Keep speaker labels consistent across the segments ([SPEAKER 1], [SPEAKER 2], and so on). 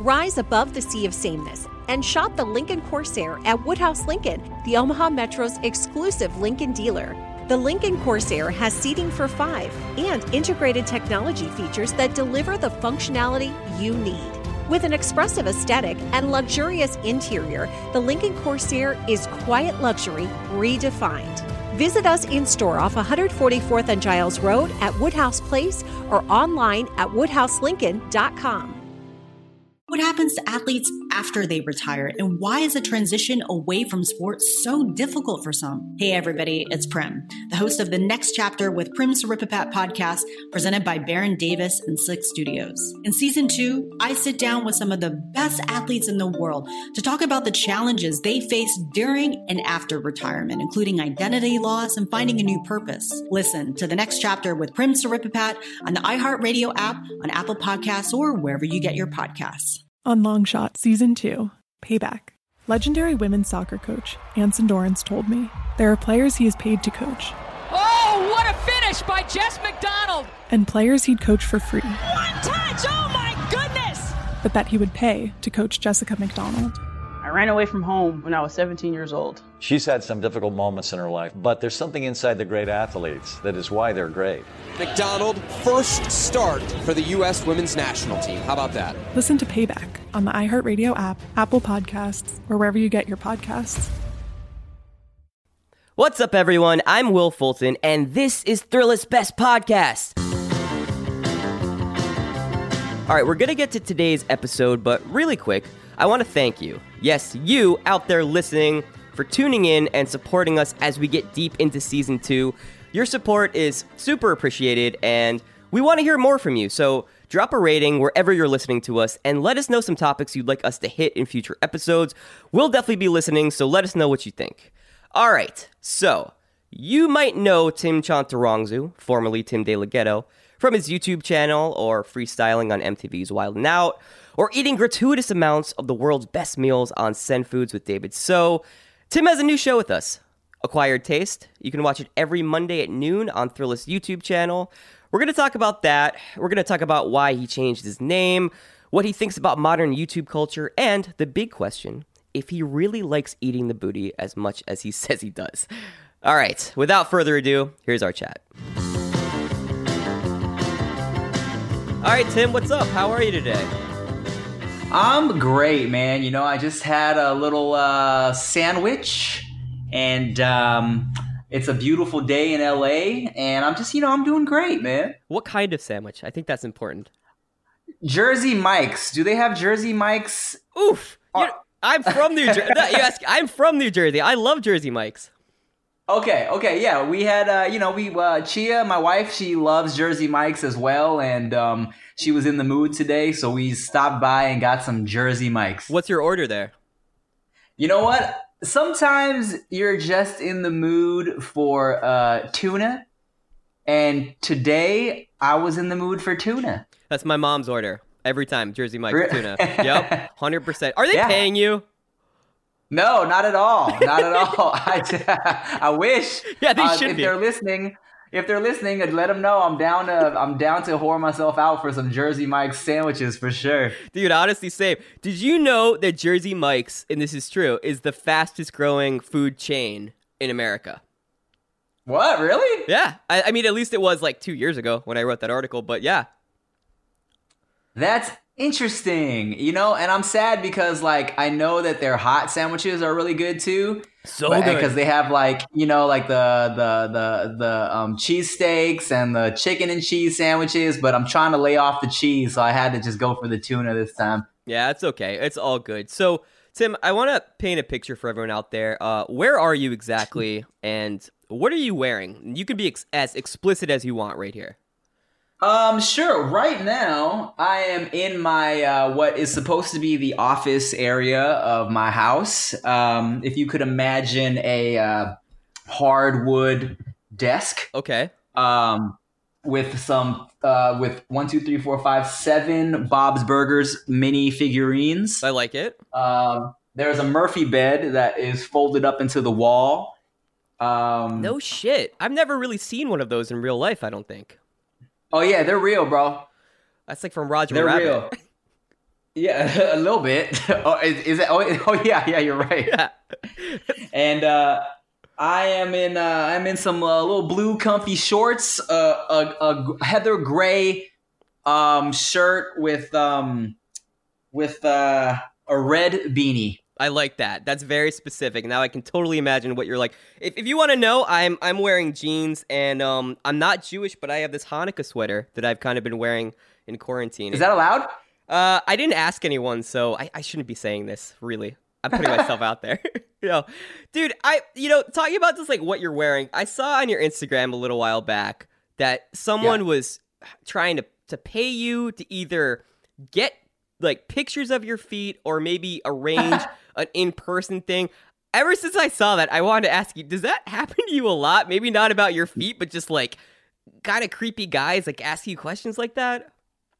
[SPEAKER 1] Rise above the sea of sameness and shop the Lincoln Corsair at Woodhouse Lincoln, the Omaha Metro's exclusive Lincoln dealer. The Lincoln Corsair has seating for five and integrated technology features that deliver the functionality you need. With an expressive aesthetic and luxurious interior, the Lincoln Corsair is quiet luxury redefined. Visit us in store off 144th and Giles Road at Woodhouse Place or online at woodhouselincoln.com.
[SPEAKER 2] What happens to athletes after they retire, and why is a transition away from sports so difficult for some? Hey, everybody, it's Prim, the host of the next chapter with Prim Siripipat podcast, presented by Baron Davis and Slick Studios. In season two, I sit down with some of the best athletes in the world to talk about the challenges they face during and after retirement, including identity loss and finding a new purpose. Listen to the next chapter with Prim Siripipat on the iHeartRadio app, on Apple Podcasts, or wherever you get your podcasts.
[SPEAKER 3] On Longshot Season 2, Payback, legendary women's soccer coach Anson Dorrance told me there are players he is paid to coach.
[SPEAKER 4] Oh, what a finish by Jess McDonald!
[SPEAKER 3] And players he'd coach for free.
[SPEAKER 4] One touch, oh my goodness!
[SPEAKER 3] But that he would pay to coach Jessica McDonald.
[SPEAKER 5] I ran away from home when I was 17 years old.
[SPEAKER 6] She's had some difficult moments in her life, but there's something inside the great athletes that is why they're great.
[SPEAKER 7] McDonald, first start for the U.S. women's national team. How about that?
[SPEAKER 3] Listen to Payback on the iHeartRadio app, Apple Podcasts, or wherever you get your podcasts.
[SPEAKER 8] What's up, everyone? I'm Will Fulton, and this is Thrillist Best Podcast. All right, we're going to get to today's episode, but really quick, I want to thank you. Yes, you out there listening for tuning in and supporting us as we get deep into season two. Your support is super appreciated, and we want to hear more from you. So drop a rating wherever you're listening to us and let us know some topics you'd like us to hit in future episodes. We'll definitely be listening, so let us know what you think. All right, so you might know Tim Chantarangsu, formerly Tim De La Ghetto, from his YouTube channel or freestyling on MTV's Wild 'N Out, or eating gratuitous amounts of the world's best meals on Send Foods with David So. Tim has a new show with us, Acquired Taste. You can watch it every Monday at noon on Thrillist YouTube channel. We're going to talk about that. We're going to talk about why he changed his name, what he thinks about modern YouTube culture, and the big question if he really likes eating the booty as much as he says he does. All right, without further ado, here's our chat. All right, Tim, what's up? How are you today?
[SPEAKER 9] I'm great, man. You know, I just had a little uh, sandwich, and um, it's a beautiful day in LA, and I'm just, you know, I'm doing great, man.
[SPEAKER 8] What kind of sandwich? I think that's important.
[SPEAKER 9] Jersey Mike's. Do they have Jersey Mike's?
[SPEAKER 8] Oof. I'm from New Jersey. yes, I'm from New Jersey. I love Jersey Mike's.
[SPEAKER 9] Okay, okay, yeah. We had, uh, you know, we uh, Chia, my wife, she loves Jersey Mike's as well, and um, she was in the mood today, so we stopped by and got some Jersey Mike's.
[SPEAKER 8] What's your order there?
[SPEAKER 9] You know what? Sometimes you're just in the mood for uh, tuna, and today I was in the mood for tuna.
[SPEAKER 8] That's my mom's order every time. Jersey Mike's tuna. yep, hundred percent. Are they yeah. paying you?
[SPEAKER 9] No, not at all. Not at all. I, I wish.
[SPEAKER 8] Yeah, they
[SPEAKER 9] uh,
[SPEAKER 8] should
[SPEAKER 9] if
[SPEAKER 8] be.
[SPEAKER 9] they're listening, if they're listening, let them know I'm down to I'm down to whore myself out for some Jersey Mike's sandwiches for sure.
[SPEAKER 8] Dude, honestly, same. Did you know that Jersey Mike's, and this is true, is the fastest growing food chain in America?
[SPEAKER 9] What? Really?
[SPEAKER 8] Yeah. I, I mean, at least it was like two years ago when I wrote that article. But yeah.
[SPEAKER 9] That's interesting, you know. And I'm sad because like I know that their hot sandwiches are really good too.
[SPEAKER 8] So
[SPEAKER 9] because they have like you know like the the the the um, cheese steaks and the chicken and cheese sandwiches. But I'm trying to lay off the cheese, so I had to just go for the tuna this time.
[SPEAKER 8] Yeah, it's okay. It's all good. So, Tim, I want to paint a picture for everyone out there. Uh, where are you exactly, and what are you wearing? You can be ex- as explicit as you want right here.
[SPEAKER 9] Um, sure. Right now, I am in my uh, what is supposed to be the office area of my house. Um, if you could imagine a uh, hardwood desk.
[SPEAKER 8] Okay.
[SPEAKER 9] Um, with some uh, with one, two, three, four, five, seven Bob's Burgers mini figurines.
[SPEAKER 8] I like it.
[SPEAKER 9] Um, there's a Murphy bed that is folded up into the wall. Um,
[SPEAKER 8] No shit. I've never really seen one of those in real life. I don't think.
[SPEAKER 9] Oh yeah, they're real, bro.
[SPEAKER 8] That's like from Roger
[SPEAKER 9] They're
[SPEAKER 8] Rabbit.
[SPEAKER 9] real. Yeah, a little bit. oh, is, is it? Oh, oh, yeah, yeah. You're right.
[SPEAKER 8] Yeah.
[SPEAKER 9] and uh, I am in. Uh, I'm in some uh, little blue comfy shorts, uh, a, a heather gray um, shirt with um, with uh, a red beanie.
[SPEAKER 8] I like that. That's very specific. Now I can totally imagine what you're like. If, if you want to know, I'm I'm wearing jeans and um I'm not Jewish, but I have this Hanukkah sweater that I've kind of been wearing in quarantine.
[SPEAKER 9] Is that allowed?
[SPEAKER 8] Uh, I didn't ask anyone, so I, I shouldn't be saying this. Really, I'm putting myself out there. you know, dude, I you know talking about just like what you're wearing. I saw on your Instagram a little while back that someone
[SPEAKER 9] Yeah.
[SPEAKER 8] was trying to to pay you to either get like pictures of your feet or maybe arrange an in-person thing. Ever since I saw that, I wanted to ask you, does that happen to you a lot? Maybe not about your feet, but just like kind of creepy guys like ask you questions like that?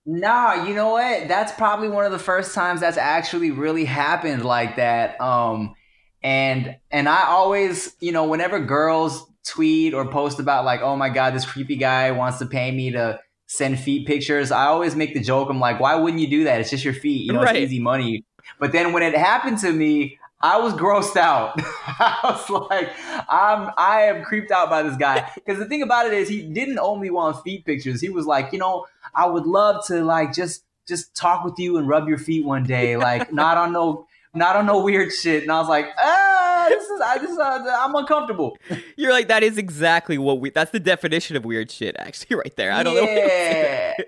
[SPEAKER 9] Nah, you know what? That's probably one of the first times that's actually really happened like that. Um, and and I always, you know, whenever girls tweet or post about like, oh my god, this creepy guy wants to pay me to send feet pictures, I always make the joke. I'm like, why wouldn't you do that? It's just your feet, you know,
[SPEAKER 8] Right.
[SPEAKER 9] it's easy money. But then when it happened to me, I was grossed out. I was like, I'm I am creeped out by this guy. Because the thing about it is he didn't only want feet pictures. He was like, you know, I would love to like just just talk with you and rub your feet one day, like not on no not on no weird shit. And I was like, ah, this is I just uh, I'm uncomfortable.
[SPEAKER 8] You're like, that is exactly what we. That's the definition of weird shit, actually, right there. I don't know.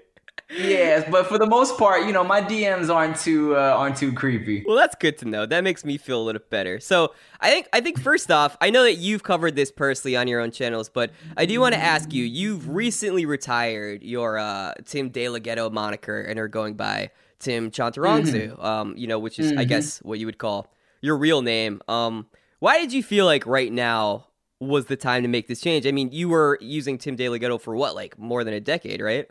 [SPEAKER 8] What to say.
[SPEAKER 9] Yeah. yes, but for the most part, you know, my DMs aren't too uh, aren't too creepy.
[SPEAKER 8] Well, that's good to know. That makes me feel a little better. So, I think I think first off, I know that you've covered this personally on your own channels, but I do want to ask you. You've recently retired your uh, Tim De La Ghetto moniker and are going by Tim Chantarangsu. Um, you know, which is I
[SPEAKER 9] Mhm.
[SPEAKER 8] guess what you would call your real name. Um, why did you feel like right now was the time to make this change? I mean, you were using Tim De La Ghetto for what, like more than a decade, right?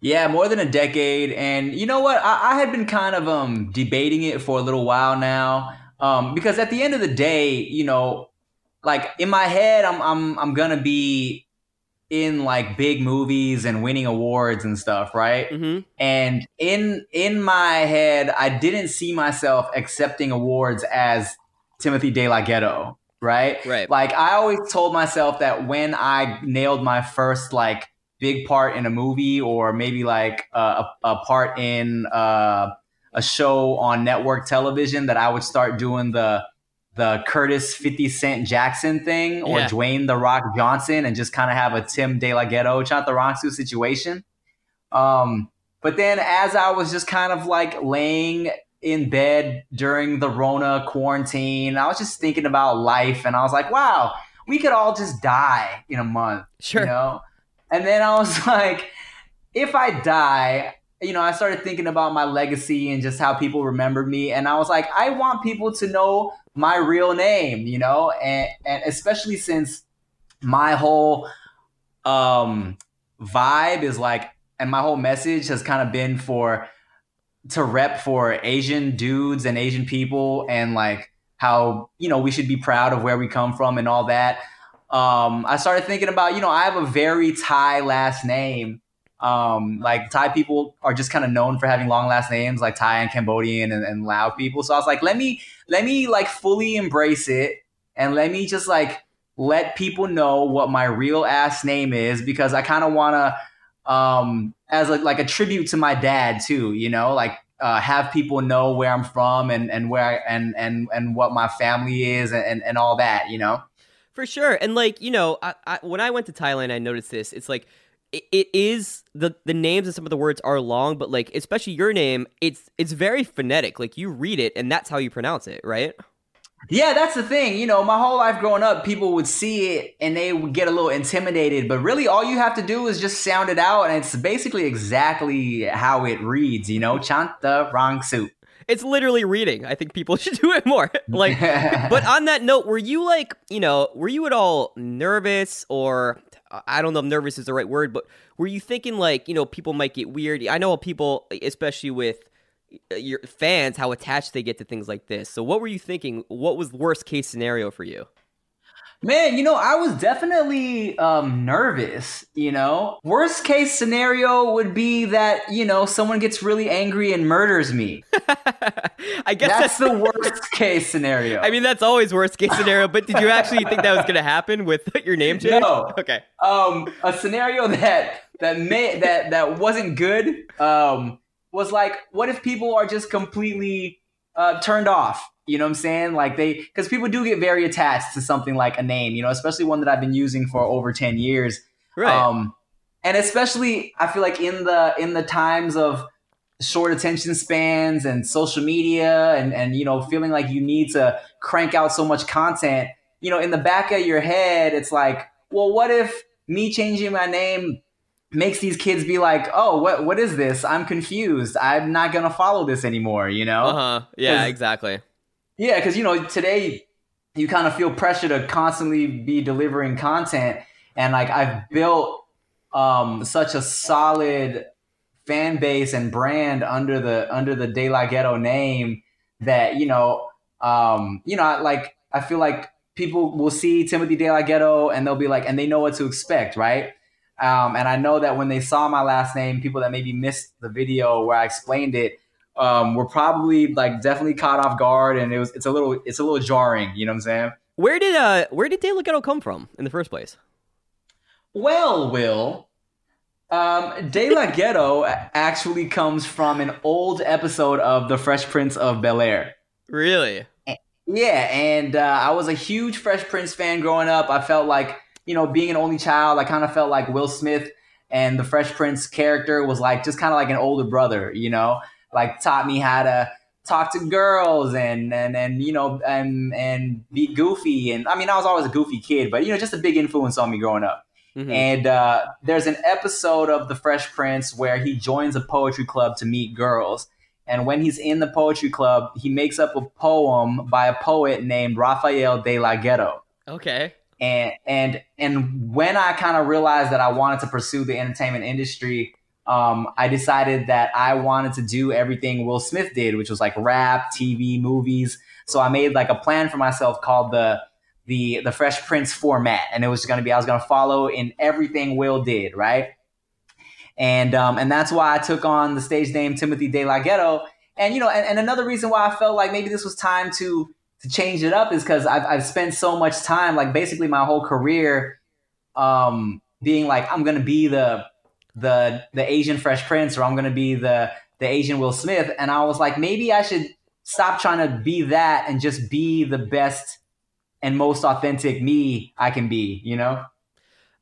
[SPEAKER 9] Yeah, more than a decade. And you know what? I, I had been kind of um debating it for a little while now. Um, because at the end of the day, you know, like in my head, I'm I'm I'm gonna be in like big movies and winning awards and stuff, right?
[SPEAKER 8] Mm-hmm.
[SPEAKER 9] And in in my head, I didn't see myself accepting awards as Timothy De La Ghetto, right?
[SPEAKER 8] Right.
[SPEAKER 9] Like I always told myself that when I nailed my first like big part in a movie or maybe like a, a part in uh, a show on network television, that I would start doing the the Curtis 50 Cent Jackson thing or
[SPEAKER 8] Yeah.
[SPEAKER 9] Dwayne The Rock Johnson and just kind of have a Tim De La Ghetto Chantarangsu situation. Um, but then as I was just kind of like laying in bed during the Rona quarantine, I was just thinking about life and I was like, wow, we could all just die in a month.
[SPEAKER 8] Sure.
[SPEAKER 9] You know? And then I was like, if I die, you know, I started thinking about my legacy and just how people remembered me. And I was like, I want people to know my real name, you know, and, and especially since my whole um vibe is like and my whole message has kind of been for to rep for Asian dudes and Asian people and like how you know we should be proud of where we come from and all that. Um, I started thinking about you know I have a very Thai last name. Um, like Thai people are just kind of known for having long last names, like Thai and Cambodian and, and Lao people. So I was like, let me let me like fully embrace it and let me just like let people know what my real ass name is because I kind of want to um as a, like a tribute to my dad too. You know, like uh, have people know where I'm from and and where I, and and and what my family is and and all that. You know.
[SPEAKER 8] For sure, and like you know, I, I, when I went to Thailand, I noticed this. It's like it, it is the the names and some of the words are long, but like especially your name, it's it's very phonetic. Like you read it, and that's how you pronounce it, right?
[SPEAKER 9] Yeah, that's the thing. You know, my whole life growing up, people would see it and they would get a little intimidated. But really, all you have to do is just sound it out, and it's basically exactly how it reads. You know, chanta rang soup.
[SPEAKER 8] It's literally reading. I think people should do it more. like, but on that note, were you like, you know, were you at all nervous or I don't know if nervous is the right word, but were you thinking like, you know, people might get weird? I know people, especially with uh, your fans, how attached they get to things like this. So what were you thinking? What was the worst case scenario for you?
[SPEAKER 9] Man, you know, I was definitely um, nervous. You know, worst case scenario would be that you know someone gets really angry and murders me.
[SPEAKER 8] I guess
[SPEAKER 9] that's, that's the worst case scenario.
[SPEAKER 8] I mean, that's always worst case scenario. But did you actually think that was going to happen with your name change?
[SPEAKER 9] No.
[SPEAKER 8] Okay.
[SPEAKER 9] Um, a scenario that that may that that wasn't good. Um, was like, what if people are just completely uh, turned off? You know what I'm saying? Like they, because people do get very attached to something like a name, you know, especially one that I've been using for over 10 years.
[SPEAKER 8] Right.
[SPEAKER 9] Um, and especially, I feel like in the in the times of short attention spans and social media, and and you know, feeling like you need to crank out so much content, you know, in the back of your head, it's like, well, what if me changing my name makes these kids be like, "Oh, what what is this? I'm confused. I'm not gonna follow this anymore." You know?
[SPEAKER 8] Uh huh. Yeah, exactly.
[SPEAKER 9] Yeah, because you know today you kind of feel pressure to constantly be delivering content, and like I've built um, such a solid fan base and brand under the under the De La Ghetto name that you know um, you know like I feel like people will see Timothy De La Ghetto and they'll be like and they know what to expect, right? Um, and I know that when they saw my last name, people that maybe missed the video where I explained it, um, were probably like definitely caught off guard, and it was it's a little it's a little jarring. You know what I'm saying?
[SPEAKER 8] Where did uh where did De La Ghetto come from in the first place?
[SPEAKER 9] Well, Will, um, De La Ghetto actually comes from an old episode of The Fresh Prince of Bel Air.
[SPEAKER 8] Really?
[SPEAKER 9] Yeah, and uh, I was a huge Fresh Prince fan growing up. I felt like, you know, being an only child, I kind of felt like Will Smith and the Fresh Prince character was like just kind of like an older brother, you know? Like taught me how to talk to girls and and and you know and and be goofy and I mean I was always a goofy kid but you know just a big influence on me growing up. Mm-hmm. And uh, there's an episode of The Fresh Prince where he joins a poetry club to meet girls. And when he's in the poetry club, he makes up a poem by a poet named Rafael de la Ghetto.
[SPEAKER 8] Okay.
[SPEAKER 9] And and and when I kind of realized that I wanted to pursue the entertainment industry, um, I decided that I wanted to do everything Will Smith did, which was like rap, TV, movies. So I made like a plan for myself called the the the Fresh Prince format, and it was going to be I was going to follow in everything Will did, right? And um, and that's why I took on the stage name Timothy De La Ghetto. And you know, and, and another reason why I felt like maybe this was time to to change it up is because I've I've spent so much time, like basically my whole career, um, being like I'm going to be the the the Asian Fresh Prince or I'm gonna be the the Asian Will Smith. And I was like, maybe I should stop trying to be that and just be the best and most authentic me I can be, you know?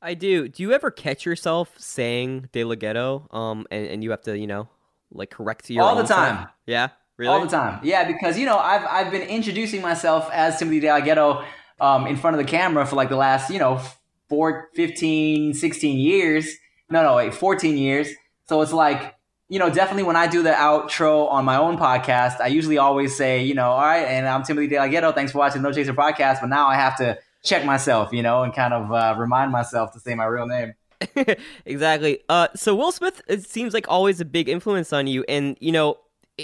[SPEAKER 8] I do. Do you ever catch yourself saying De La Ghetto? Um, and, and you have to, you know, like correct your
[SPEAKER 9] all the time.
[SPEAKER 8] Yeah, really,
[SPEAKER 9] all the time. Yeah, because you know I've I've been introducing myself as Timothy De La Ghetto um, in front of the camera for like the last you know four, 15, 16 years no, no, wait, 14 years. So it's like, you know, definitely when I do the outro on my own podcast, I usually always say, you know, all right, and I'm Timothy De Ghetto. Thanks for watching No Chaser podcast. But now I have to check myself, you know, and kind of uh, remind myself to say my real name.
[SPEAKER 8] exactly. Uh, so Will Smith, it seems like always a big influence on you, and you know,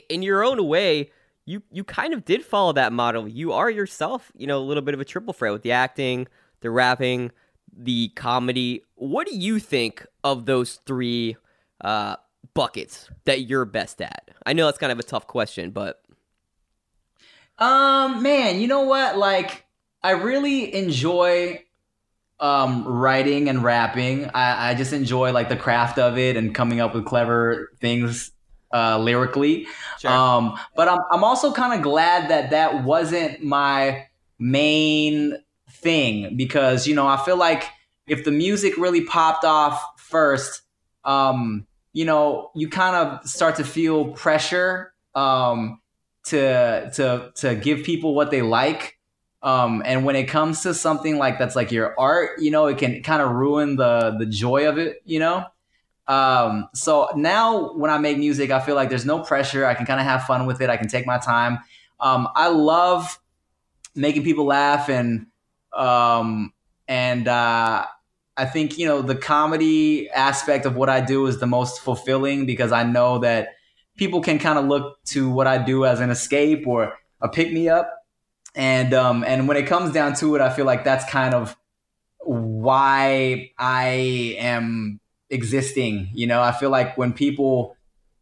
[SPEAKER 8] in your own way, you you kind of did follow that model. You are yourself, you know, a little bit of a triple threat with the acting, the rapping, the comedy. What do you think of those three uh, buckets that you're best at? I know that's kind of a tough question, but
[SPEAKER 9] um, man, you know what? Like, I really enjoy um, writing and rapping. I, I just enjoy like the craft of it and coming up with clever things uh, lyrically.
[SPEAKER 8] Sure.
[SPEAKER 9] Um, but I'm I'm also kind of glad that that wasn't my main thing because you know I feel like if the music really popped off first, um, you know, you kind of start to feel pressure um, to to to give people what they like. Um, and when it comes to something like that's like your art, you know, it can kind of ruin the the joy of it, you know. Um, so now when I make music, I feel like there's no pressure. I can kind of have fun with it. I can take my time. Um, I love making people laugh and um, and uh, I think you know the comedy aspect of what I do is the most fulfilling because I know that people can kind of look to what I do as an escape or a pick me up, and um, and when it comes down to it, I feel like that's kind of why I am existing. You know, I feel like when people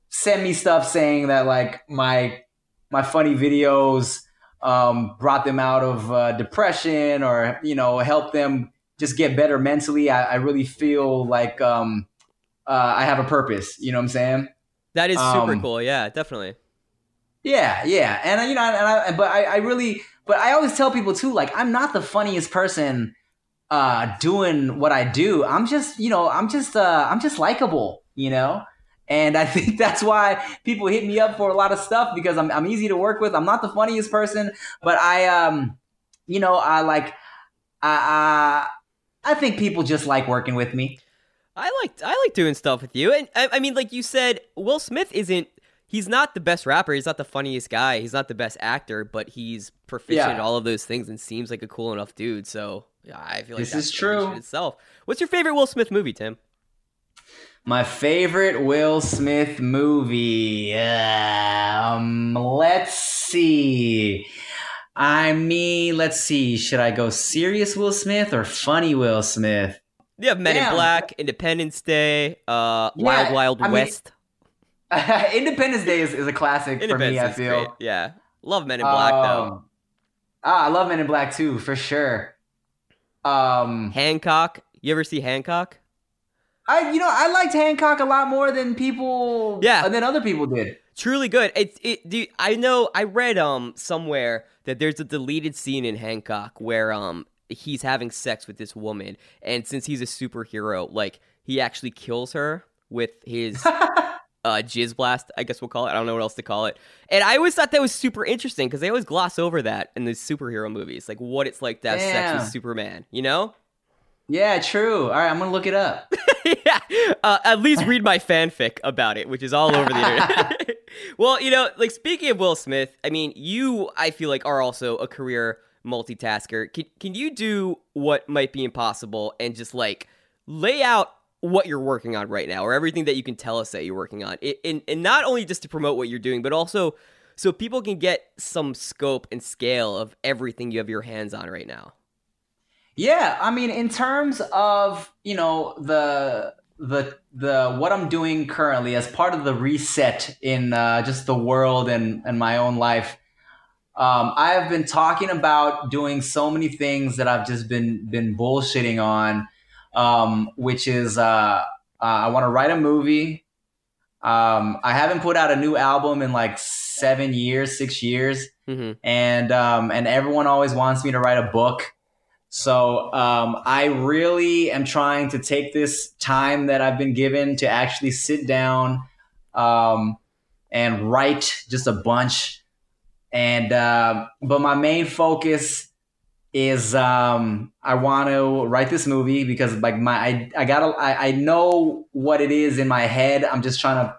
[SPEAKER 9] send me stuff saying that like my my funny videos um, brought them out of uh, depression or you know helped them just get better mentally, I, I really feel like um, uh, I have a purpose. You know what I'm saying?
[SPEAKER 8] That is super
[SPEAKER 9] Um,
[SPEAKER 8] cool. Yeah, definitely.
[SPEAKER 9] Yeah, yeah, and uh, you know, and I, but I, I really, but I always tell people too, like I'm not the funniest person uh, doing what I do. I'm just, you know, I'm just, uh, I'm just likable, you know. And I think that's why people hit me up for a lot of stuff because I'm, I'm easy to work with. I'm not the funniest person, but I, um, you know, I like, I, I, I think people just like working with me.
[SPEAKER 8] I like I like doing stuff with you, and I, I mean, like you said, Will Smith isn't. He's not the best rapper. He's not the funniest guy. He's not the best actor, but he's proficient
[SPEAKER 9] Yeah.
[SPEAKER 8] at all of those things and seems like a cool enough dude. So yeah, I feel like
[SPEAKER 9] This is true.
[SPEAKER 8] Itself. What's your favorite Will Smith movie, Tim?
[SPEAKER 9] My favorite Will Smith movie. Um, let's see. I mean, let's see. Should I go serious Will Smith or funny Will Smith?
[SPEAKER 8] You have Men in Black, Independence Day, uh,
[SPEAKER 9] Yeah,
[SPEAKER 8] Wild Wild
[SPEAKER 9] I mean,
[SPEAKER 8] West.
[SPEAKER 9] Independence Day is, is a classic for me. I feel.
[SPEAKER 8] great. Yeah, love Men in Black though.
[SPEAKER 9] Um, Ah, I love Men in Black too, for sure. Um,
[SPEAKER 8] Hancock. You ever see Hancock?
[SPEAKER 9] I you know I liked Hancock a lot more than people.
[SPEAKER 8] Yeah.
[SPEAKER 9] than other people did.
[SPEAKER 8] Truly good. It it do I know I read um somewhere that there's a deleted scene in Hancock where um he's having sex with this woman and since he's a superhero like he actually kills her with his uh jizz blast I guess we'll call it. I don't know what else to call it. And I always thought that was super interesting cuz they always gloss over that in the superhero movies like what it's like to have sex with Superman, you know?
[SPEAKER 9] Yeah, true. All right, I'm gonna look it up.
[SPEAKER 8] yeah. Uh, at least read my fanfic about it, which is all over the internet. Well, you know, like speaking of Will Smith, I mean, you, I feel like, are also a career multitasker. Can, can you do what might be impossible and just like lay out what you're working on right now or everything that you can tell us that you're working on? It, and, and not only just to promote what you're doing, but also so people can get some scope and scale of everything you have your hands on right now.
[SPEAKER 9] Yeah, I mean, in terms of you know the the the what I'm doing currently as part of the reset in uh, just the world and and my own life, um, I have been talking about doing so many things that I've just been been bullshitting on, um, which is uh, uh, I want to write a movie. Um, I haven't put out a new album in like seven years, six years
[SPEAKER 8] Mm-hmm.
[SPEAKER 9] and um, and everyone always wants me to write a book. So um, I really am trying to take this time that I've been given to actually sit down um, and write just a bunch. And uh, but my main focus is um, I want to write this movie because like my I I gotta I, I know what it is in my head. I'm just trying to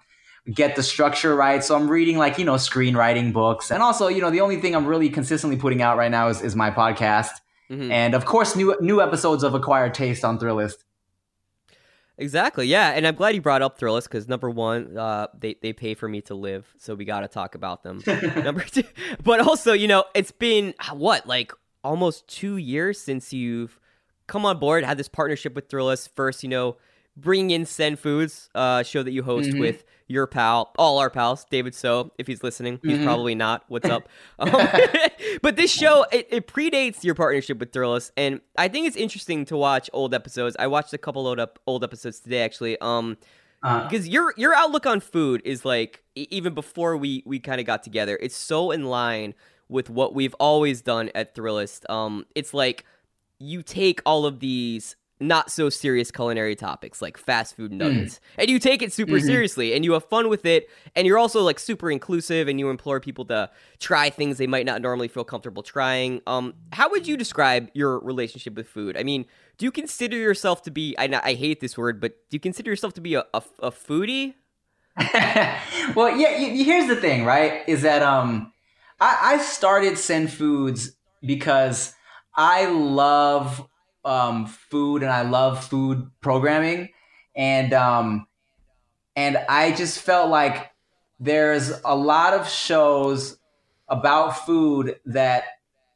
[SPEAKER 9] get the structure right. So I'm reading like, you know, screenwriting books. And also, you know, the only thing I'm really consistently putting out right now is, is my podcast.
[SPEAKER 8] Mhm.
[SPEAKER 9] And of course, new new episodes of Acquired Taste on Thrillist.
[SPEAKER 8] Exactly. Yeah, and I'm glad you brought up Thrillist because number one, uh, they they pay for me to live, so we got to talk about them. number two, but also, you know, it's been what like almost two years since you've come on board, had this partnership with Thrillist. First, you know, bringing in Send Foods, uh, show that you host
[SPEAKER 9] Mhm.
[SPEAKER 8] with your pal, all our pals, David So, if he's listening. He's
[SPEAKER 9] Mhm.
[SPEAKER 8] probably not. What's up? Um, but this show, it, it predates your partnership with Thrillist, and I think it's interesting to watch old episodes. I watched a couple old, up, old episodes today, actually. Um,
[SPEAKER 9] Uh,
[SPEAKER 8] because your your outlook on food is like even before we we kind of got together it's so in line with what we've always done at thrillist um it's like you take all of these not so serious culinary topics like fast food and nuggets and you take it super
[SPEAKER 9] Mhm.
[SPEAKER 8] seriously and you have fun with it and you're also like super inclusive and you implore people to try things they might not normally feel comfortable trying um how would you describe your relationship with food i mean do you consider yourself to be i, I hate this word but do you consider yourself to be a, a, a foodie
[SPEAKER 9] well, yeah. y- y- Here's the thing, right? Is that um, I, I started Send Foods because I love um food and I love food programming, and um, and I just felt like there's a lot of shows about food that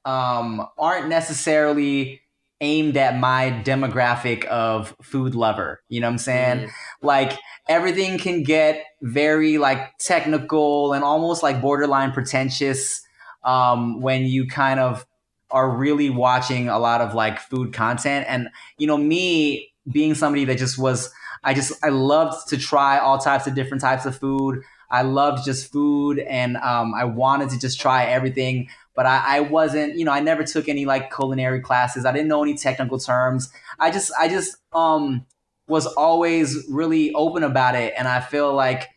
[SPEAKER 9] um aren't necessarily aimed at my demographic of food lover. You know what I'm saying? Like everything can get very like technical and almost like borderline pretentious um, when you kind of are really watching a lot of like food content. And you know, me being somebody that just was, I just I loved to try all types of different types of food. I loved just food, and um, I wanted to just try everything. But I, I wasn't, you know, I never took any like culinary classes. I didn't know any technical terms. I just, I just um, was always really open about it, and I feel like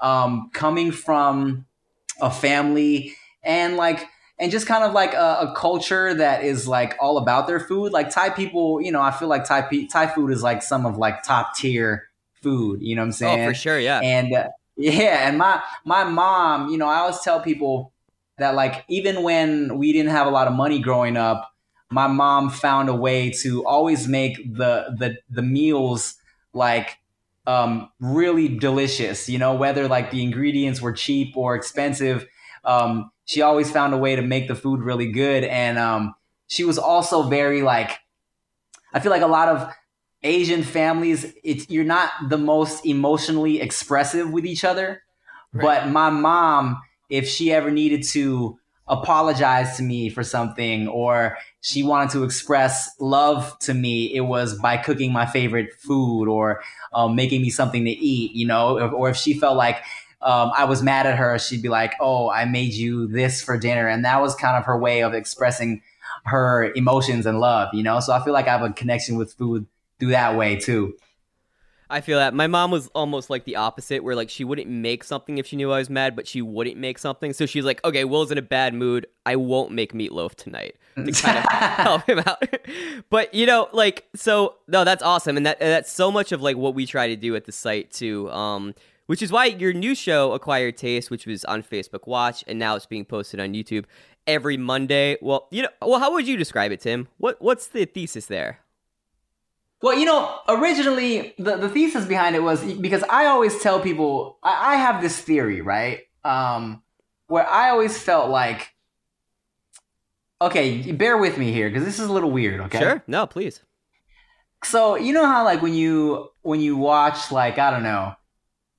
[SPEAKER 9] um, coming from a family and like and just kind of like a, a culture that is like all about their food. Like Thai people, you know, I feel like Thai pe- Thai food is like some of like top tier food. You know what I'm saying?
[SPEAKER 8] oh for sure yeah
[SPEAKER 9] And uh, yeah, and my my mom, you know, I always tell people that like even when we didn't have a lot of money growing up, my mom found a way to always make the the the meals like um really delicious, you know, whether like the ingredients were cheap or expensive. Um she always found a way to make the food really good. And um she was also very like I feel like a lot of Asian families, it's you're not the most emotionally expressive with each other. But my mom, if she ever needed to apologize to me for something or she wanted to express love to me, it was by cooking my favorite food or um, making me something to eat, you know, or, or if she felt like um, I was mad at her, she'd be like, "Oh, I made you this for dinner," and that was kind of her way of expressing her emotions and love, you know. So I feel like I have a connection with food through that way too.
[SPEAKER 8] I feel that my mom was almost like the opposite, where like she wouldn't make something if she knew I was mad, but she wouldn't make something. So she's like, "Okay, Will's in a bad mood. I won't make meatloaf tonight to kind of help him out." but you know, like, so no, that's awesome, and that that's so much of like what we try to do at the site too. Um, which is why your new show, Acquired Taste, which was on Facebook Watch, and now it's being posted on YouTube every Monday. Well, you know, well, how would you describe it, Tim? What what's the thesis there?
[SPEAKER 9] Well, you know, originally the, the thesis behind it was because I always tell people I, I have this theory, right? Um, where I always felt like, okay, bear with me here because this is a little weird. Okay,
[SPEAKER 8] Sure, no, please.
[SPEAKER 9] So you know how like when you when you watch like I don't know,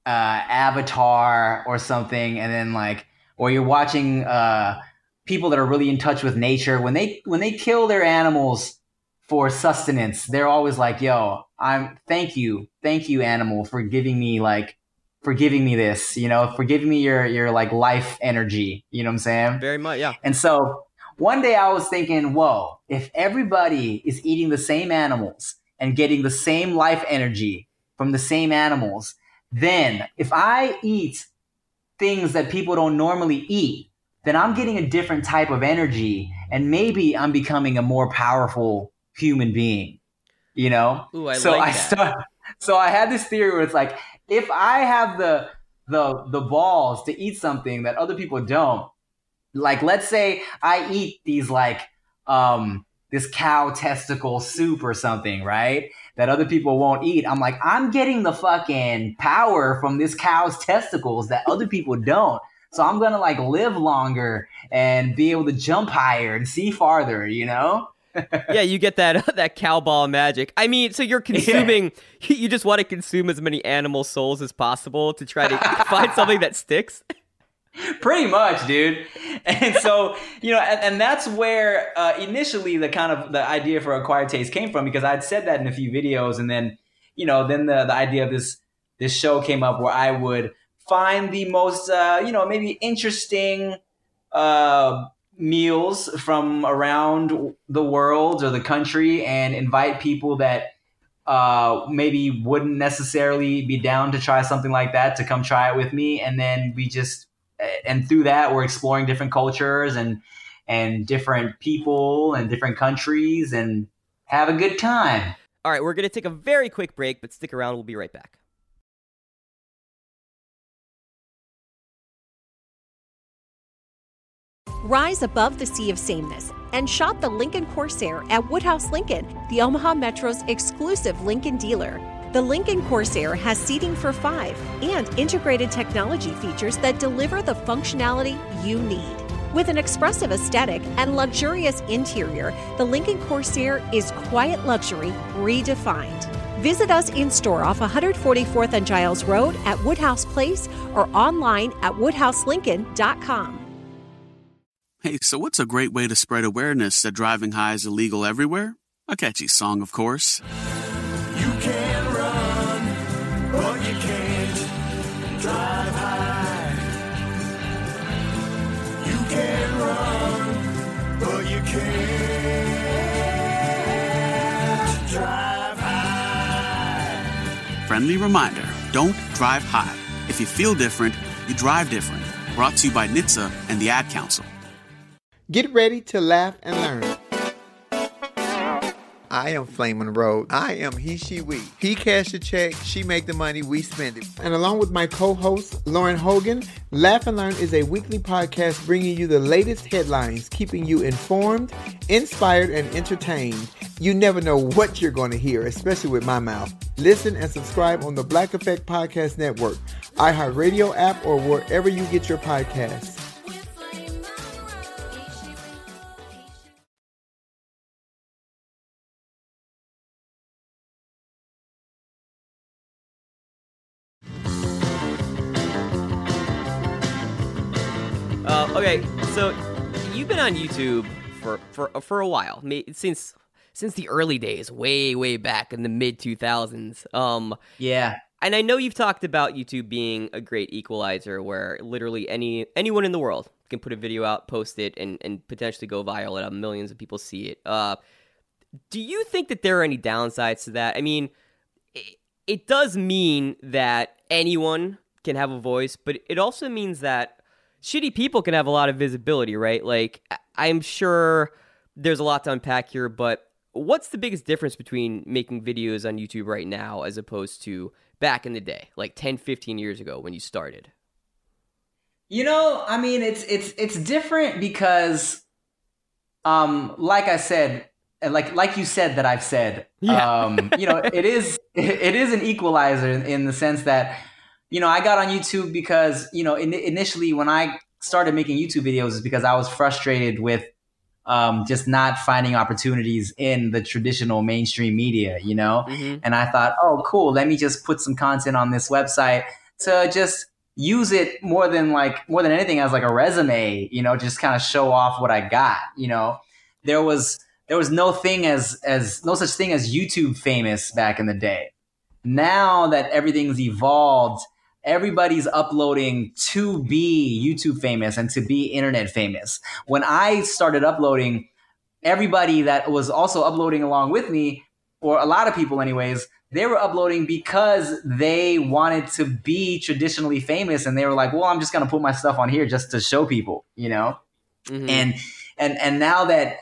[SPEAKER 9] uh, Avatar or something, and then like or you're watching uh, people that are really in touch with nature when they when they kill their animals for sustenance, they're always like, "Yo, I'm thank you, thank you, animal, for giving me like." For giving me this, you know, for giving me your your like life energy, you know what I'm saying?
[SPEAKER 8] Very much, yeah.
[SPEAKER 9] And so one day I was thinking, whoa, if everybody is eating the same animals and getting the same life energy from the same animals, then if I eat things that people don't normally eat, then I'm getting a different type of energy and maybe I'm becoming a more powerful human being. You know?
[SPEAKER 8] Ooh, I
[SPEAKER 9] so
[SPEAKER 8] like
[SPEAKER 9] I start so I had this theory where it's like if I have the the the balls to eat something that other people don't, like let's say I eat these like um this cow testicle soup or something, right? That other people won't eat. I'm like, I'm getting the fucking power from this cow's testicles that other people don't. So I'm gonna like live longer and be able to jump higher and see farther, you know?
[SPEAKER 8] yeah, you get that that cowball magic. I mean, so you're consuming. Yeah. You just want to consume as many animal souls as possible to try to find something that sticks.
[SPEAKER 9] Pretty much, dude. And so, you know, and, and that's where uh, initially the kind of the idea for acquired taste came from because I'd said that in a few videos, and then, you know, then the the idea of this this show came up where I would find the most, uh, you know, maybe interesting uh, meals from around the world or the country and invite people that uh, maybe wouldn't necessarily be down to try something like that to come try it with me. And then we just, and through that, we're exploring different cultures and, and different people and different countries and have a good time.
[SPEAKER 8] All right, we're going to take a very quick break, but stick around. We'll be right back.
[SPEAKER 1] Rise above the sea of sameness and shop the Lincoln Corsair at Woodhouse Lincoln, the Omaha Metro's exclusive Lincoln dealer. The Lincoln Corsair has seating for five and integrated technology features that deliver the functionality you need. With an expressive aesthetic and luxurious interior, the Lincoln Corsair is quiet luxury redefined. Visit us in store off 144th and Giles Road at Woodhouse Place or online at woodhouselincoln.com.
[SPEAKER 10] Hey, so what's a great way to spread awareness that driving high is illegal everywhere? A catchy song, of course. You can Friendly reminder don't drive high. If you feel different, you drive different. Brought to you by NHTSA and the Ad Council.
[SPEAKER 11] Get ready to laugh and learn. I am Flame Monroe. I am he, she, we. He cash the check, she make the money, we spend it. And along with my co-host, Lauren Hogan, Laugh and Learn is a weekly podcast bringing you the latest headlines, keeping you informed, inspired, and entertained. You never know what you're going to hear, especially with my mouth. Listen and subscribe on the Black Effect Podcast Network, iHeartRadio app, or wherever you get your podcasts.
[SPEAKER 8] Okay, so you've been on YouTube for for for a while, since since the early days, way way back in the mid two thousands. Um,
[SPEAKER 9] yeah,
[SPEAKER 8] and I know you've talked about YouTube being a great equalizer, where literally any anyone in the world can put a video out, post it, and and potentially go viral and millions of people see it. Uh, do you think that there are any downsides to that? I mean, it, it does mean that anyone can have a voice, but it also means that shitty people can have a lot of visibility, right? Like, I'm sure there's a lot to unpack here, but what's the biggest difference between making videos on YouTube right now as opposed to back in the day, like 10, 15 years ago when you started?
[SPEAKER 9] You know, I mean, it's it's it's different because, um, like I said, and like like you said that I've said, yeah. um, you know, it is it is an equalizer in, in the sense that you know, I got on YouTube because, you know, in, initially when I started making YouTube videos is because I was frustrated with um, just not finding opportunities in the traditional mainstream media, you know? Mm-hmm. And I thought, oh, cool, let me just put some content on this website to just use it more than like, more than anything as like a resume, you know, just kind of show off what I got, you know? There was, there was no thing as, as, no such thing as YouTube famous back in the day. Now that everything's evolved, everybody's uploading to be YouTube famous and to be internet famous. When I started uploading, everybody that was also uploading along with me, or a lot of people, anyways, they were uploading because they wanted to be traditionally famous and they were like, well, I'm just going to put my stuff on here just to show people, you know? Mm-hmm. And, and, and now that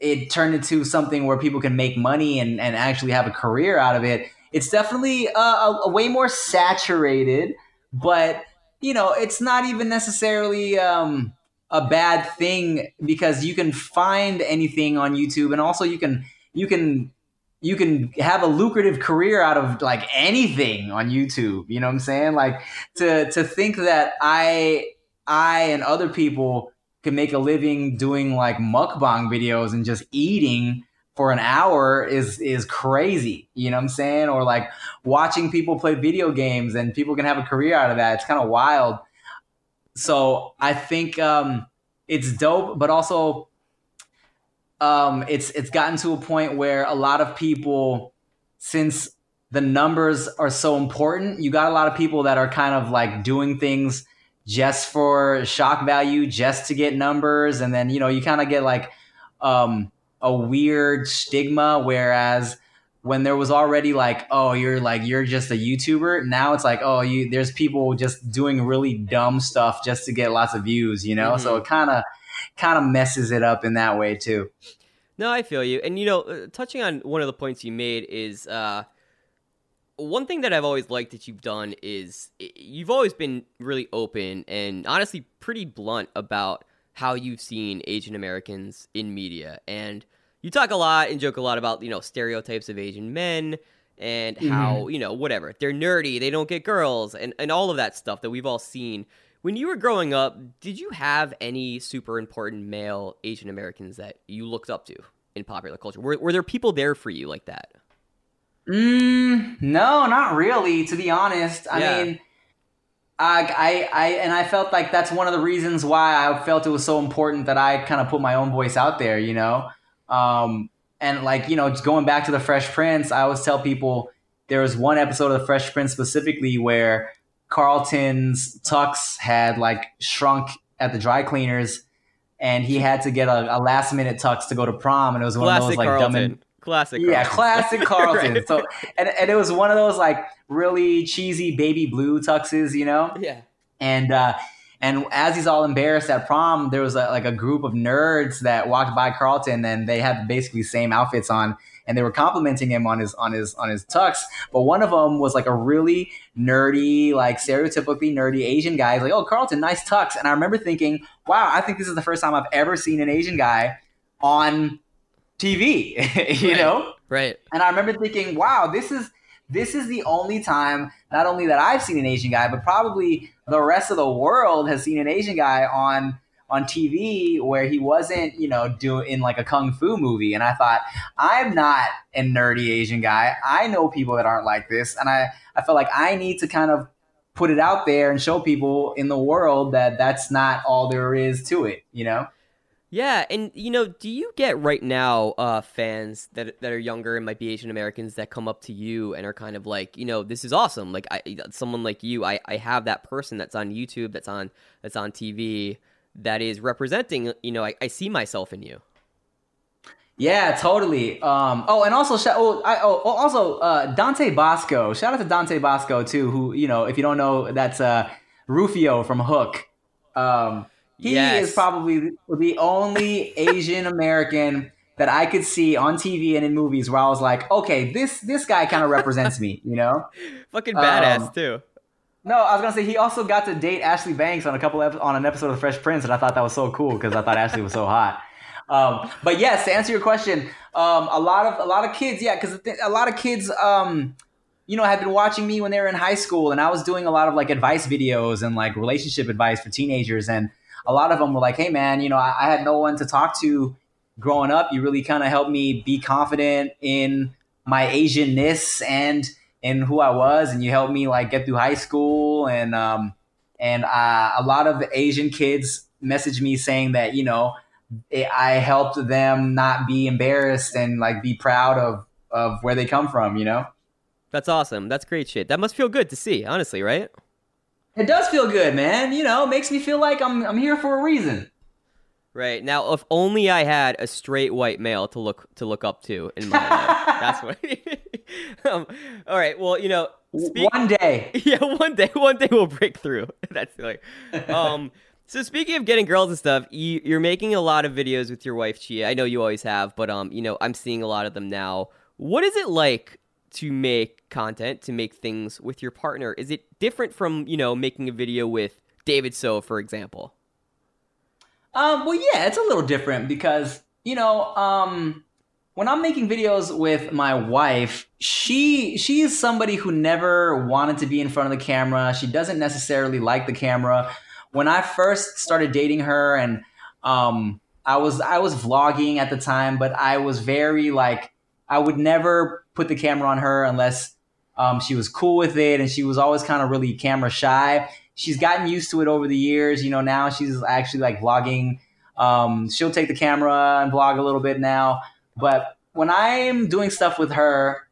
[SPEAKER 9] it turned into something where people can make money and, and actually have a career out of it, it's definitely a, a, a way more saturated, but you know, it's not even necessarily um, a bad thing because you can find anything on YouTube, and also you can you can you can have a lucrative career out of like anything on YouTube. You know what I'm saying? Like to to think that I I and other people can make a living doing like mukbang videos and just eating for an hour is is crazy. You know what I'm saying? Or like watching people play video games and people can have a career out of that. It's kind of wild. So I think um, it's dope, but also um, it's it's gotten to a point where a lot of people, since the numbers are so important, you got a lot of people that are kind of like doing things just for shock value, just to get numbers, and then you know you kind of get like um, a weird stigma. Whereas when there was already like, oh, you're like you're just a YouTuber, now it's like, oh, you there's people just doing really dumb stuff just to get lots of views, you know. Mm-hmm. So it kind of kind of messes it up in that way too.
[SPEAKER 8] No, I feel you. And you know, uh, touching on one of the points you made is uh one thing that I've always liked that you've done is you've always been really open and honestly pretty blunt about how you've seen Asian Americans in media. And you talk a lot and joke a lot about, you know, stereotypes of Asian men and how, mm-hmm. you know, whatever. They're nerdy, they don't get girls, and, and all of that stuff that we've all seen. When you were growing up, did you have any super important male Asian Americans that you looked up to in popular culture? Were, were there people there for you like that?
[SPEAKER 9] Mm, no, not really. To be honest, I yeah. mean, I, I, I, and I felt like that's one of the reasons why I felt it was so important that I kind of put my own voice out there. You know, um, and like you know, just going back to the Fresh Prince, I always tell people there was one episode of the Fresh Prince specifically where Carlton's tux had like shrunk at the dry cleaners, and he had to get a, a last minute tux to go to prom, and it was one
[SPEAKER 8] Classic
[SPEAKER 9] of those like
[SPEAKER 8] Carlton.
[SPEAKER 9] dumb. And,
[SPEAKER 8] Classic.
[SPEAKER 9] Yeah, classic Carlton. right. So and, and it was one of those like really cheesy baby blue tuxes, you know?
[SPEAKER 8] Yeah.
[SPEAKER 9] And uh and as he's all embarrassed at prom, there was a, like a group of nerds that walked by Carlton and they had basically same outfits on and they were complimenting him on his on his on his tux. But one of them was like a really nerdy, like stereotypically nerdy Asian guy. He's like, "Oh, Carlton, nice tux." And I remember thinking, "Wow, I think this is the first time I've ever seen an Asian guy on TV, you
[SPEAKER 8] right.
[SPEAKER 9] know?
[SPEAKER 8] Right.
[SPEAKER 9] And I remember thinking, wow, this is this is the only time not only that I've seen an Asian guy, but probably the rest of the world has seen an Asian guy on on TV where he wasn't, you know, doing in like a kung fu movie. And I thought, I'm not a nerdy Asian guy. I know people that aren't like this, and I I felt like I need to kind of put it out there and show people in the world that that's not all there is to it, you know?
[SPEAKER 8] Yeah, and you know, do you get right now uh, fans that that are younger and might be Asian Americans that come up to you and are kind of like, you know, this is awesome. Like I, someone like you, I, I have that person that's on YouTube, that's on that's on TV, that is representing. You know, I, I see myself in you.
[SPEAKER 9] Yeah, totally. Um, oh, and also, oh, I, oh, oh, also uh, Dante Basco. Shout out to Dante Basco too. Who you know, if you don't know, that's uh, Rufio from Hook. Um, he yes. is probably the only Asian American that I could see on TV and in movies where I was like, okay, this this guy kind of represents me, you know?
[SPEAKER 8] Fucking badass um, too.
[SPEAKER 9] No, I was gonna say he also got to date Ashley Banks on a couple ep- on an episode of Fresh Prince, and I thought that was so cool because I thought Ashley was so hot. Um, but yes, to answer your question, um, a lot of a lot of kids, yeah, because a lot of kids, um, you know, had been watching me when they were in high school, and I was doing a lot of like advice videos and like relationship advice for teenagers, and a lot of them were like, hey, man, you know, I, I had no one to talk to growing up. You really kind of helped me be confident in my Asianness and in who I was. And you helped me like get through high school. And, um, and uh, a lot of Asian kids messaged me saying that, you know, it, I helped them not be embarrassed and like be proud of, of where they come from, you know?
[SPEAKER 8] That's awesome. That's great shit. That must feel good to see, honestly, right?
[SPEAKER 9] It does feel good, man. You know, it makes me feel like I'm I'm here for a reason.
[SPEAKER 8] Right now, if only I had a straight white male to look to look up to in my life. That's what. um, all right. Well, you know,
[SPEAKER 9] speak- one day.
[SPEAKER 8] Yeah, one day. One day we'll break through. That's like. Um. so speaking of getting girls and stuff, you, you're making a lot of videos with your wife Chia. I know you always have, but um, you know, I'm seeing a lot of them now. What is it like to make content, to make things with your partner? Is it different from, you know, making a video with David So, for example?
[SPEAKER 9] Um, well, yeah, it's a little different because, you know, um, when I'm making videos with my wife, she she is somebody who never wanted to be in front of the camera. She doesn't necessarily like the camera. When I first started dating her and Um, I was I was vlogging at the time, but I was very like I would never put the camera on her unless um, she was cool with it, and she was always kind of really camera shy. She's gotten used to it over the years. You know, now she's actually like vlogging. Um, she'll take the camera and vlog a little bit now, but when I'm doing stuff with her,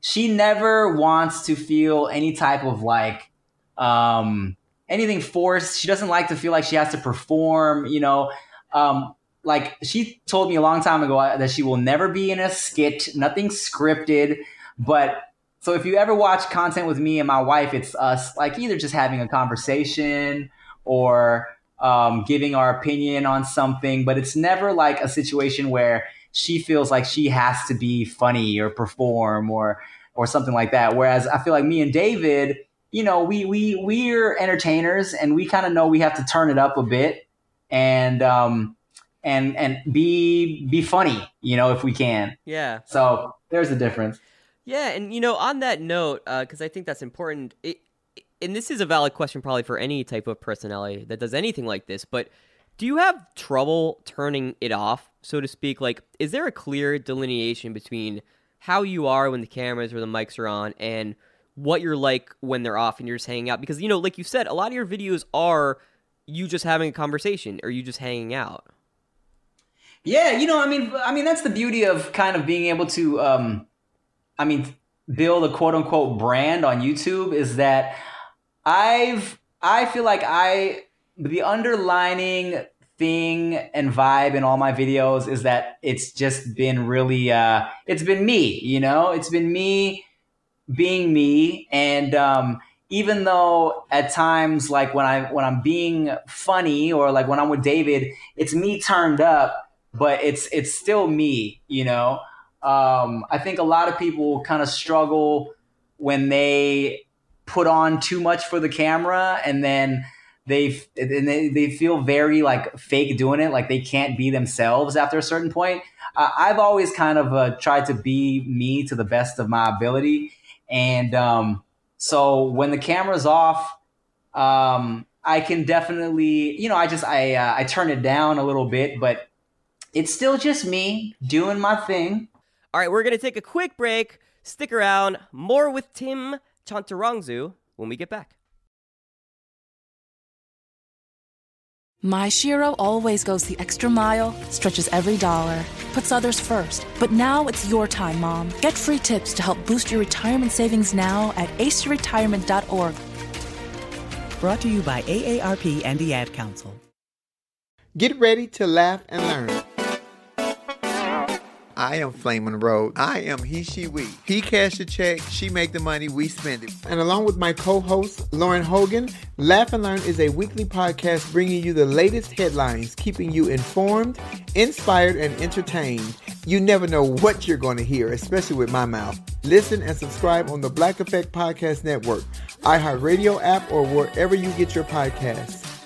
[SPEAKER 9] she never wants to feel any type of like um, anything forced. She doesn't like to feel like she has to perform. You know, um, like she told me a long time ago that she will never be in a skit, nothing scripted. But so if you ever watch content with me and my wife, it's us like either just having a conversation or um, giving our opinion on something, but it's never like a situation where she feels like she has to be funny or perform or or something like that. Whereas I feel like me and David, you know, we we we're entertainers and we kind of know we have to turn it up a bit and um and and be be funny, you know, if we can.
[SPEAKER 8] Yeah.
[SPEAKER 9] So there's a difference.
[SPEAKER 8] Yeah, and you know, on that note, because uh, I think that's important. It, and this is a valid question probably for any type of personality that does anything like this, but do you have trouble turning it off, so to speak? Like, is there a clear delineation between how you are when the cameras or the mics are on and what you're like when they're off and you're just hanging out? Because, you know, like you said, a lot of your videos are you just having a conversation or you just hanging out.
[SPEAKER 9] Yeah, you know, I mean, I mean that's the beauty of kind of being able to, um, I mean, build a quote unquote brand on YouTube is that I've I feel like I the underlining thing and vibe in all my videos is that it's just been really uh it's been me, you know? It's been me being me and um even though at times like when I when I'm being funny or like when I'm with David, it's me turned up, but it's it's still me, you know. Um, I think a lot of people kind of struggle when they put on too much for the camera and then they and they, they feel very like fake doing it like they can't be themselves after a certain point uh, i've always kind of uh, tried to be me to the best of my ability and um, so when the camera's off um, i can definitely you know i just i uh, i turn it down a little bit but it's still just me doing my thing
[SPEAKER 8] all right we're gonna take a quick break stick around more with tim chantarangsu when we get back
[SPEAKER 12] My Shiro always goes the extra mile, stretches every dollar, puts others first. But now it's your time, Mom. Get free tips to help boost your retirement savings now at aceyourretirement.org.
[SPEAKER 13] Brought to you by AARP and the Ad Council.
[SPEAKER 11] Get ready to laugh and learn. I am Flame Monroe. I am he, she, we. He cash the check, she make the money, we spend it. And along with my co-host, Lauren Hogan, Laugh and Learn is a weekly podcast bringing you the latest headlines, keeping you informed, inspired, and entertained. You never know what you're going to hear, especially with my mouth. Listen and subscribe on the Black Effect Podcast Network, iHeartRadio app, or wherever you get your podcasts.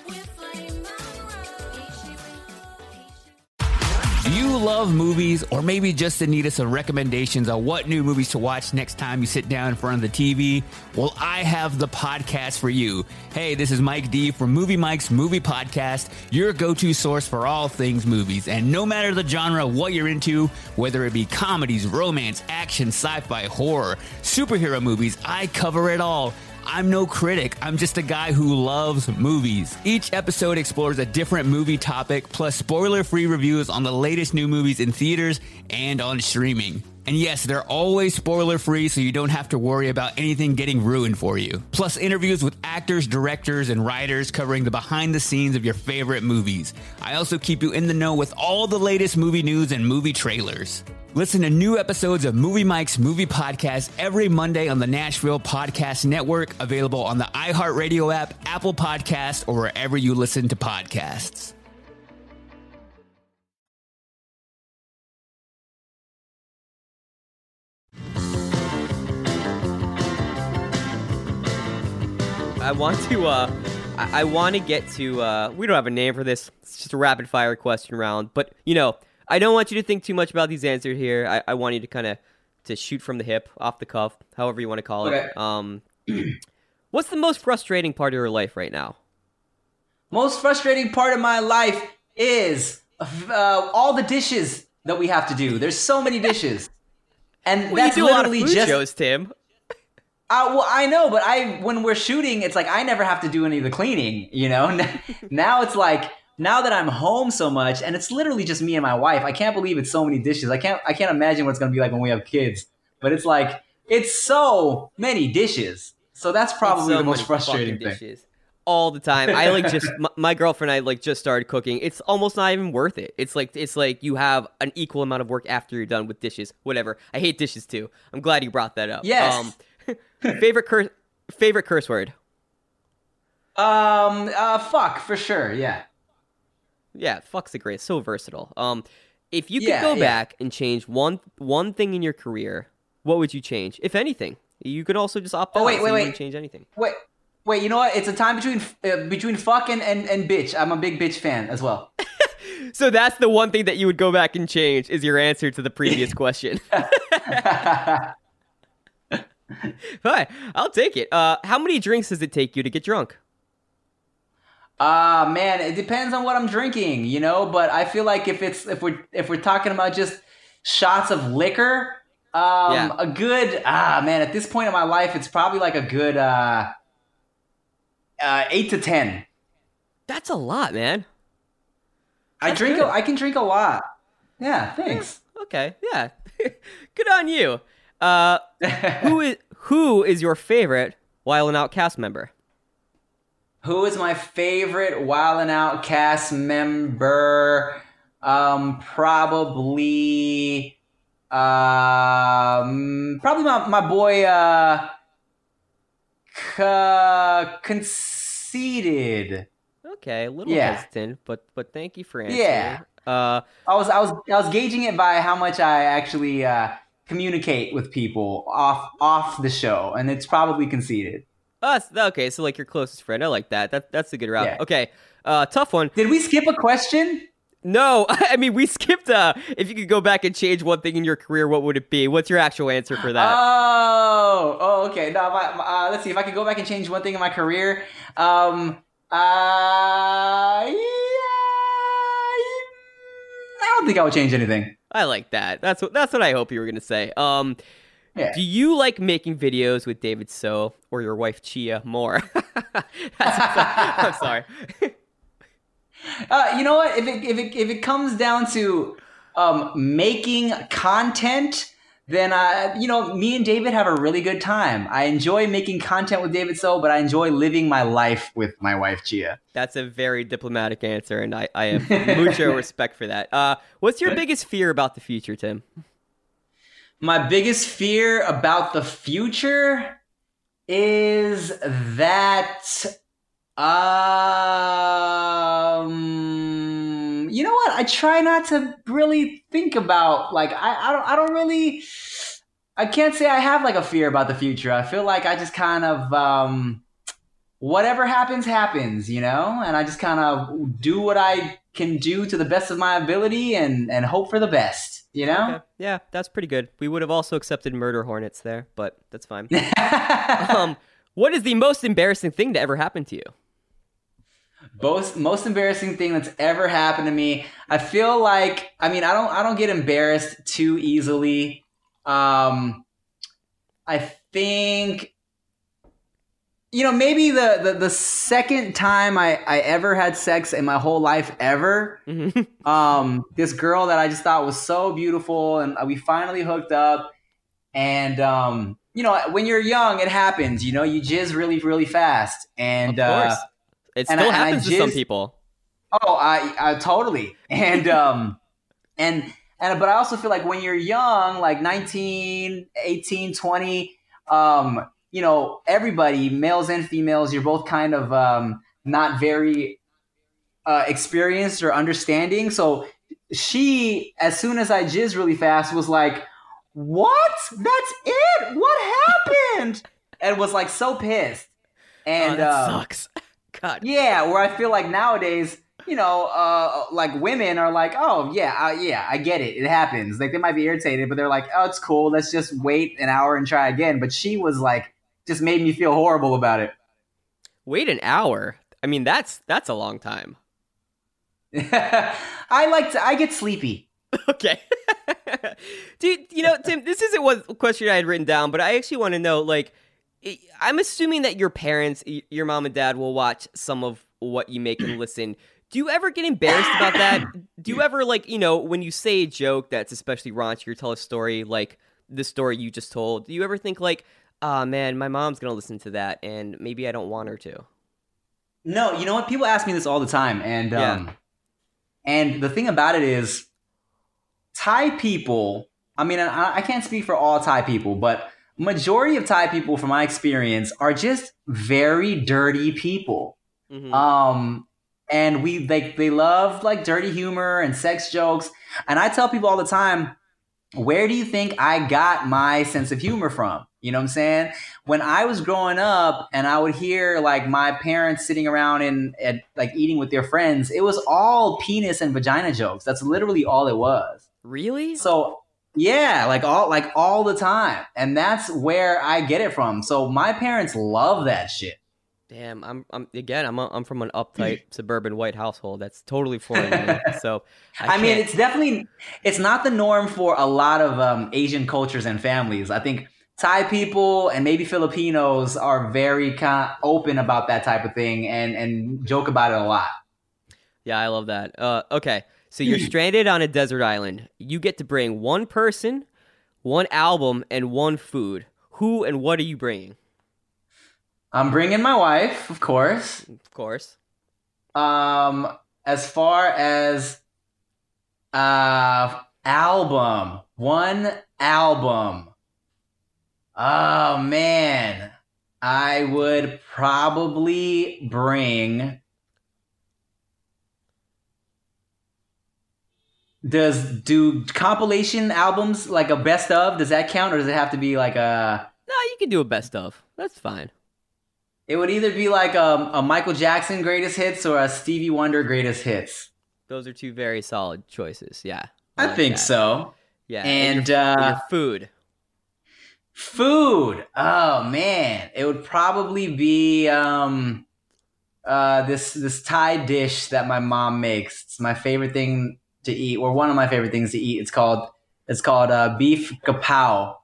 [SPEAKER 14] Love movies or maybe just in need of some recommendations on what new movies to watch next time you sit down in front of the TV? Well, I have the podcast for you. Hey, this is Mike D from Movie Mike's Movie Podcast, your go to source for all things movies. And no matter the genre, what you're into, whether it be comedies, romance, action, sci fi, horror, superhero movies, I cover it all. I'm no critic. I'm just a guy who loves movies. Each episode explores a different movie topic, plus spoiler free reviews on the latest new movies in theaters and on streaming. And yes, they're always spoiler free, so you don't have to worry about anything getting ruined for you. Plus, interviews with actors, directors, and writers covering the behind the scenes of your favorite movies. I also keep you in the know with all the latest movie news and movie trailers. Listen to new episodes of Movie Mike's Movie Podcast every Monday on the Nashville Podcast Network, available on the iHeartRadio app, Apple Podcast, or wherever you listen to podcasts.
[SPEAKER 8] I want to uh I, I want to get to uh we don't have a name for this. It's just a rapid fire question round. But you know, I don't want you to think too much about these answers here. I, I want you to kind of to shoot from the hip, off the cuff, however you want to call
[SPEAKER 9] Okay.
[SPEAKER 8] it. Um what's the most frustrating part of your life right now?
[SPEAKER 9] Most frustrating part of my life is uh, all the dishes that we have to do. There's so many dishes, and
[SPEAKER 8] Well,
[SPEAKER 9] that's
[SPEAKER 8] you do a lot of
[SPEAKER 9] literally just.
[SPEAKER 8] shows, Tim.
[SPEAKER 9] Uh, well, I know, but I when we're shooting, it's like I never have to do any of the cleaning. You know, now it's like now that I'm home so much, and it's literally just me and my wife. I can't believe it's so many dishes. I can't I can't imagine what it's gonna be like when we have kids. But it's like it's so many dishes. So that's probably
[SPEAKER 8] so
[SPEAKER 9] the most frustrating thing.
[SPEAKER 8] dishes. all the time. I like just my, my girlfriend and I like just started cooking. It's almost not even worth it. It's like it's like you have an equal amount of work after you're done with dishes. Whatever. I hate dishes too. I'm glad you brought that up.
[SPEAKER 9] Yes.
[SPEAKER 8] Um, favorite curse favorite curse word.
[SPEAKER 9] Um. Uh. Fuck for sure. Yeah.
[SPEAKER 8] Yeah, fuck's a great. So versatile. Um, if you could
[SPEAKER 9] Yeah,
[SPEAKER 8] go
[SPEAKER 9] yeah.
[SPEAKER 8] back and change one one thing in your career, what would you change, if anything? You could also just opt
[SPEAKER 9] Oh,
[SPEAKER 8] out.
[SPEAKER 9] wait, wait, wait.
[SPEAKER 8] change anything.
[SPEAKER 9] Wait. Wait. You know what? It's a time between uh, between fuck and, and and bitch. I'm a big bitch fan as well.
[SPEAKER 8] So that's the one thing that you would go back and change is your answer to the previous question. Hi, I'll take it. Uh, how many drinks does it take you to get drunk?
[SPEAKER 9] Uh man, it depends on what I'm drinking, you know. But I feel like if it's if we're if we're talking about just shots of liquor, um,
[SPEAKER 8] Yeah.
[SPEAKER 9] a good ah man, at this point in my life, it's probably like a good uh, uh eight to ten.
[SPEAKER 8] That's a lot, man.
[SPEAKER 9] I drink.
[SPEAKER 8] good.
[SPEAKER 9] A, I can drink a lot. Yeah, thanks.
[SPEAKER 8] Okay, yeah, good on you. Uh, who is who is your favorite Wild and Out cast member?
[SPEAKER 9] Who is my favorite Wild and Out cast member? Um, probably, um, probably my, my boy, uh, Ca- conceited.
[SPEAKER 8] Okay, a little
[SPEAKER 9] Yeah.
[SPEAKER 8] hesitant, but but thank you for answering.
[SPEAKER 9] Yeah.
[SPEAKER 8] Uh,
[SPEAKER 9] I was, I was, I was gauging it by how much I actually uh, communicate with people off off the show, and it's probably conceited.
[SPEAKER 8] us. Okay, so like your closest friend. I like that. That that's a good route.
[SPEAKER 9] Yeah.
[SPEAKER 8] Okay, uh, tough one.
[SPEAKER 9] Did we skip a question?
[SPEAKER 8] No, I mean we skipped. Uh, if you could go back and change one thing in your career, what would it be? What's your actual answer for that?
[SPEAKER 9] Oh, oh, okay. No, my, my, uh, let's see if I could go back and change one thing in my career. Um, uh, yeah, I don't think I would change anything.
[SPEAKER 8] I like that. That's what that's what I hope you were gonna say. Um,
[SPEAKER 9] Yeah.
[SPEAKER 8] do you like making videos with David So or your wife Chia more? I'm sorry.
[SPEAKER 9] Uh, you know what? If it if it if it comes down to um making content, then uh, you know, me and David have a really good time. I enjoy making content with David So, but I enjoy living my life with my wife Chia.
[SPEAKER 8] That's a very diplomatic answer, and I, I have mucho respect for that. Uh, what's your biggest fear about the future, Tim?
[SPEAKER 9] My biggest fear about the future is that um you know what? I try not to really think about like I, I don't I don't really I can't say I have like a fear about the future. I feel like I just kind of um whatever happens happens, you know? And I just kind of do what I can do to the best of my ability and and hope for the best, you know?
[SPEAKER 8] Okay. Yeah, that's pretty good. We would have also accepted murder hornets there, but that's fine. um, what is the most embarrassing thing to ever happen to you?
[SPEAKER 9] Most most embarrassing thing that's ever happened to me. I feel like I mean I don't I don't get embarrassed too easily. Um I think you know maybe the the, the second time I, I ever had sex in my whole life ever um this girl that I just thought was so beautiful and we finally hooked up and um you know when you're young it happens you know you jizz really really fast and
[SPEAKER 8] Of course.
[SPEAKER 9] uh
[SPEAKER 8] It
[SPEAKER 9] and
[SPEAKER 8] still
[SPEAKER 9] I- and
[SPEAKER 8] happens to some people.
[SPEAKER 9] Oh, I, I totally. And um and and but I also feel like when you're young, like 19, 18, 20, um, you know, everybody, males and females, you're both kind of um not very uh experienced or understanding. So she, as soon as I jizz really fast, was like, What? That's it? What happened? and was like so pissed. And
[SPEAKER 8] oh, that
[SPEAKER 9] um,
[SPEAKER 8] sucks. God.
[SPEAKER 9] yeah, where I feel like nowadays, you know, uh, like women are like, oh yeah, uh, yeah, I get it, it happens. Like they might be irritated, but they're like, oh, it's cool. Let's just wait an hour and try again. But she was like, just made me feel horrible about it.
[SPEAKER 8] Wait an hour. I mean, that's that's a long time.
[SPEAKER 9] I like to. I get sleepy.
[SPEAKER 8] Okay. Dude, you know, Tim, this isn't what question I had written down, but I actually want to know, like, I'm assuming that your parents, your mom and dad, will watch some of what you make and listen. Do you ever get embarrassed about that? Do you ever, like, you know, when you say a joke that's especially raunchy or tell a story like the story you just told, do you ever think, like, ah, man, my mom's going to listen to that and maybe I don't want her to?
[SPEAKER 9] No, you know what? People ask me this all the time, and
[SPEAKER 8] Yeah.
[SPEAKER 9] um, and the thing about it is, Thai people. I mean, I, I can't speak for all Thai people, but majority of Thai people, from my experience, are just very dirty people. Um, and we they they love like dirty humor and sex jokes. And I tell people all the time, where do you think I got my sense of humor from? You know what I'm saying? When I was growing up and I would hear like my parents sitting around and, and like eating with their friends, it was all penis and vagina jokes. That's literally all it was.
[SPEAKER 8] Really?
[SPEAKER 9] So yeah, like all like all the time. And that's where I get it from. So my parents love that shit.
[SPEAKER 8] Damn, I'm, I'm again, I'm, a, I'm from an uptight suburban white household. That's totally foreign to me. So, I,
[SPEAKER 9] I, mean, it's definitely it's not the norm for a lot of um, Asian cultures and families. I think Thai people and maybe Filipinos are very kind open about that type of thing and and joke about it a lot.
[SPEAKER 8] Yeah, I love that. Uh, okay, so you're stranded on a desert island. You get to bring one person, one album, and one food. Who and what are you bringing?
[SPEAKER 9] I'm bringing my wife, of course.
[SPEAKER 8] Of course.
[SPEAKER 9] Um, as far as uh album, one album. Oh man, I would probably bring. Does do compilation albums like a best of? Does that count, or does it have to be like a?
[SPEAKER 8] No, you can do a best of. That's fine.
[SPEAKER 9] It would either be like a, a Michael Jackson greatest hits or a Stevie Wonder greatest hits.
[SPEAKER 8] Those are two very solid choices. Yeah,
[SPEAKER 9] I,
[SPEAKER 8] like
[SPEAKER 9] think
[SPEAKER 8] that.
[SPEAKER 9] so.
[SPEAKER 8] Yeah,
[SPEAKER 9] and,
[SPEAKER 8] your,
[SPEAKER 9] uh,
[SPEAKER 8] your food.
[SPEAKER 9] Food. Oh man, it would probably be um uh this this Thai dish that my mom makes. It's my favorite thing to eat, or one of my favorite things to eat. It's called it's called uh, beef kapow,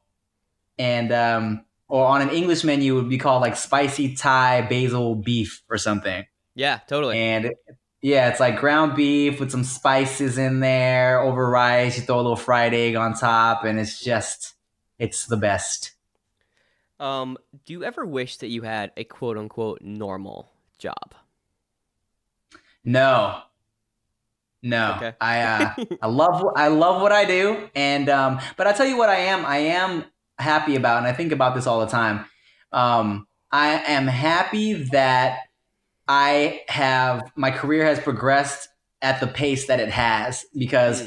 [SPEAKER 9] and um or on an English menu it would be called like spicy Thai basil beef or something.
[SPEAKER 8] Yeah, totally.
[SPEAKER 9] And it- yeah, it's like ground beef with some spices in there over rice. You throw a little fried egg on top, and it's just it's the best.
[SPEAKER 8] Um, do you ever wish that you had a quote unquote normal job?
[SPEAKER 9] No. No.
[SPEAKER 8] Okay.
[SPEAKER 9] I uh, I love I love what I do and um but I tell you what I am I am happy about and I think about this all the time. Um I am happy that I have my career has progressed at the pace that it has because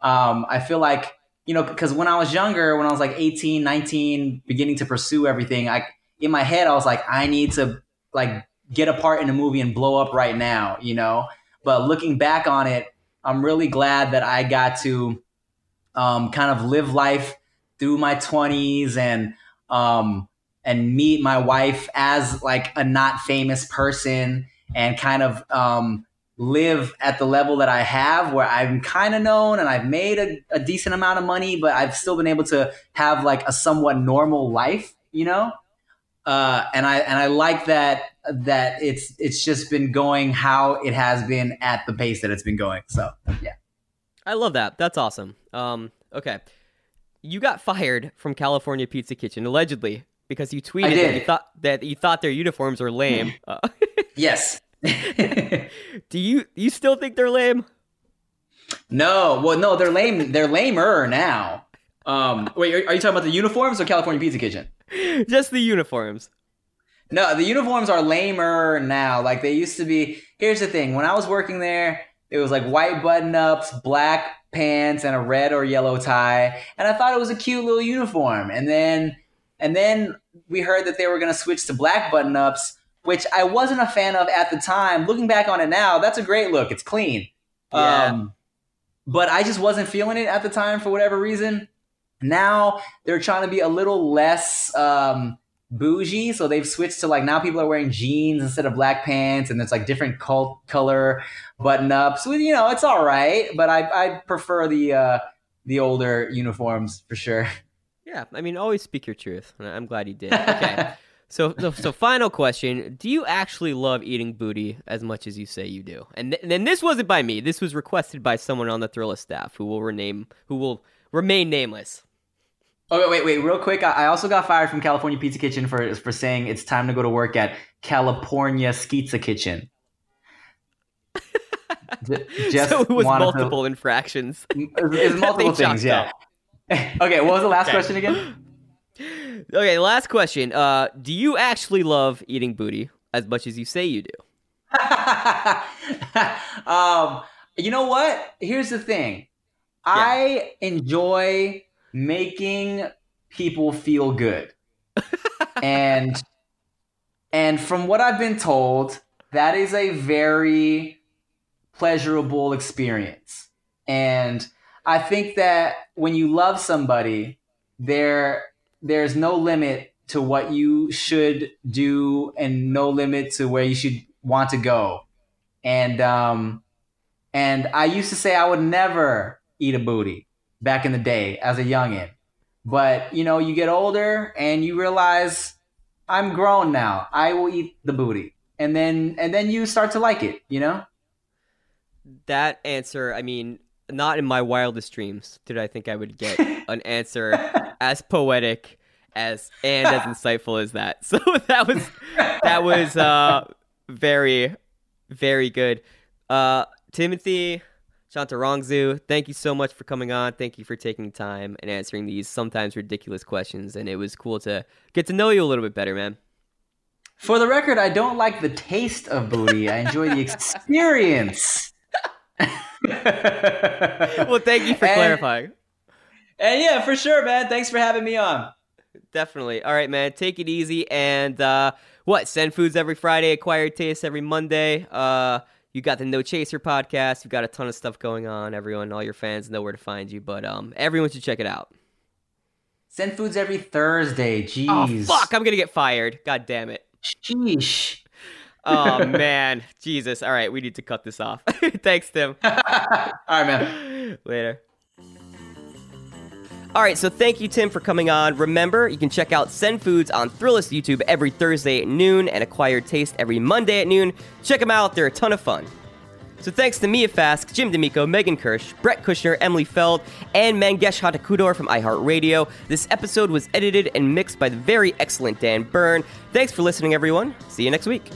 [SPEAKER 9] um I feel like you know because when I was younger when I was like 18 19 beginning to pursue everything I in my head I was like I need to like get a part in a movie and blow up right now, you know. But looking back on it, I'm really glad that I got to um, kind of live life through my 20s and um, and meet my wife as like a not famous person and kind of um, live at the level that I have where I'm kind of known and I've made a, a decent amount of money, but I've still been able to have like a somewhat normal life, you know? Uh, and I and I like that that it's it's just been going how it has been at the pace that it's been going. So yeah,
[SPEAKER 8] I love that. That's awesome. Um, okay, you got fired from California Pizza Kitchen allegedly because you tweeted that you thought that you thought their uniforms were lame. Uh,
[SPEAKER 9] yes.
[SPEAKER 8] do you you still think they're lame?
[SPEAKER 9] No, well, no, they're lame. They're lamer now. Um, wait, are, are you talking about the uniforms or California Pizza Kitchen?
[SPEAKER 8] Just the uniforms.
[SPEAKER 9] No, the uniforms are lamer now. Like they used to be. Here's the thing: when I was working there, it was like white button-ups, black pants, and a red or yellow tie, and I thought it was a cute little uniform. And then, and then we heard that they were going to switch to black button-ups, which I wasn't a fan of at the time. Looking back on it now, that's a great look. It's clean.
[SPEAKER 8] Yeah.
[SPEAKER 9] Um, but I just wasn't feeling it at the time for whatever reason. Now they're trying to be a little less um, bougie, so they've switched to like now people are wearing jeans instead of black pants, and it's like different cult color button ups. You know, it's all right, but I I prefer the uh, the older uniforms for sure.
[SPEAKER 8] Yeah, I mean, always speak your truth. I'm glad you did. Okay. so, so, so, final question: Do you actually love eating booty as much as you say you do? And th- and this wasn't by me. This was requested by someone on the Thrillist staff who will rename, who will remain nameless.
[SPEAKER 9] Oh wait, wait, wait, real quick. I also got fired from California Pizza Kitchen for for saying it's time to go to work at California Skizza Kitchen.
[SPEAKER 8] Just so it was multiple to, infractions.
[SPEAKER 9] It's, multiple things, yeah. okay, what was the last question again?
[SPEAKER 8] Okay, last question. Uh, do you actually love eating booty as much as you say you do?
[SPEAKER 9] um, you know what? Here's the thing. Yeah. I enjoy making people feel good. and and from what I've been told, that is a very pleasurable experience. And I think that when you love somebody, there there's no limit to what you should do and no limit to where you should want to go. And um and I used to say I would never eat a booty back in the day as a youngin. But you know, you get older and you realize I'm grown now. I will eat the booty. And then and then you start to like it, you know?
[SPEAKER 8] That answer, I mean, not in my wildest dreams did I think I would get an answer as poetic as and as insightful as that. So that was that was uh very very good. Uh Timothy Chantarangsu, thank you so much for coming on. Thank you for taking time and answering these sometimes ridiculous questions. And it was cool to get to know you a little bit better, man.
[SPEAKER 9] For the record, I don't like the taste of booty. I enjoy the experience.
[SPEAKER 8] well, thank you for and, clarifying.
[SPEAKER 9] And yeah, for sure, man. Thanks for having me on.
[SPEAKER 8] Definitely. All right, man. Take it easy. And uh, what? Send foods every Friday, acquired taste every Monday. Uh, you got the No Chaser podcast. You've got a ton of stuff going on. Everyone, all your fans know where to find you, but um, everyone should check it out.
[SPEAKER 9] Send foods every Thursday. Jeez.
[SPEAKER 8] Oh fuck! I'm gonna get fired. God damn it.
[SPEAKER 9] Sheesh.
[SPEAKER 8] oh man, Jesus! All right, we need to cut this off. Thanks, Tim.
[SPEAKER 9] all right, man.
[SPEAKER 8] Later. All right, so thank you, Tim, for coming on. Remember, you can check out Send Foods on Thrillist YouTube every Thursday at noon and Acquired Taste every Monday at noon. Check them out, they're a ton of fun. So thanks to Mia Fask, Jim D'Amico, Megan Kirsch, Brett Kushner, Emily Feld, and Mangesh Hattikudur from iHeartRadio. This episode was edited and mixed by the very excellent Dan Byrne. Thanks for listening, everyone. See you next week.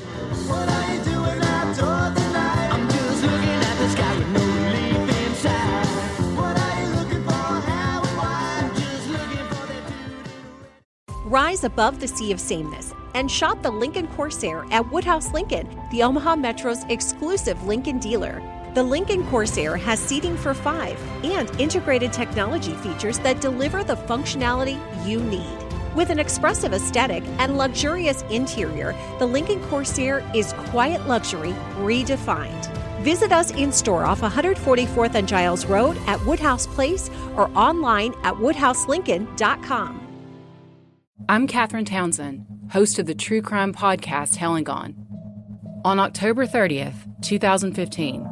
[SPEAKER 1] Rise above the sea of sameness and shop the Lincoln Corsair at Woodhouse Lincoln, the Omaha Metro's exclusive Lincoln dealer. The Lincoln Corsair has seating for five and integrated technology features that deliver the functionality you need. With an expressive aesthetic and luxurious interior, the Lincoln Corsair is quiet luxury redefined. Visit us in store off 144th and Giles Road at Woodhouse Place or online at woodhouselincoln.com.
[SPEAKER 15] I'm Catherine Townsend, host of the true crime podcast Hell and Gone. On October 30th, 2015,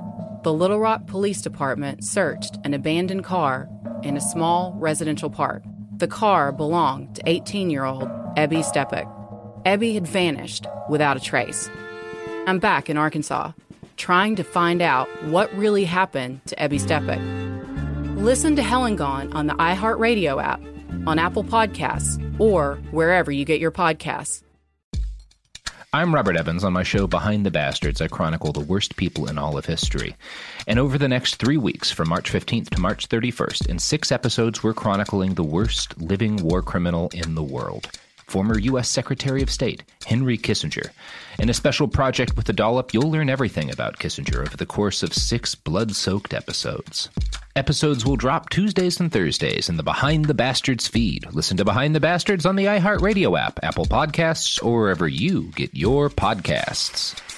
[SPEAKER 15] the Little Rock Police Department searched an abandoned car in a small residential park. The car belonged to 18 year old Ebby Steppach. Ebby had vanished without a trace. I'm back in Arkansas, trying to find out what really happened to Ebby Steppach. Listen to Hell and Gone on the iHeartRadio app on Apple Podcasts or wherever you get your podcasts.
[SPEAKER 16] I'm Robert Evans. On my show Behind the Bastards, I chronicle the worst people in all of history. And over the next three weeks, from March 15th to March 31st, in six episodes, we're chronicling the worst living war criminal in the world former U.S. Secretary of State Henry Kissinger. In a special project with the Dollop, you'll learn everything about Kissinger over the course of six blood soaked episodes. Episodes will drop Tuesdays and Thursdays in the Behind the Bastards feed. Listen to Behind the Bastards on the iHeartRadio app, Apple Podcasts, or wherever you get your podcasts.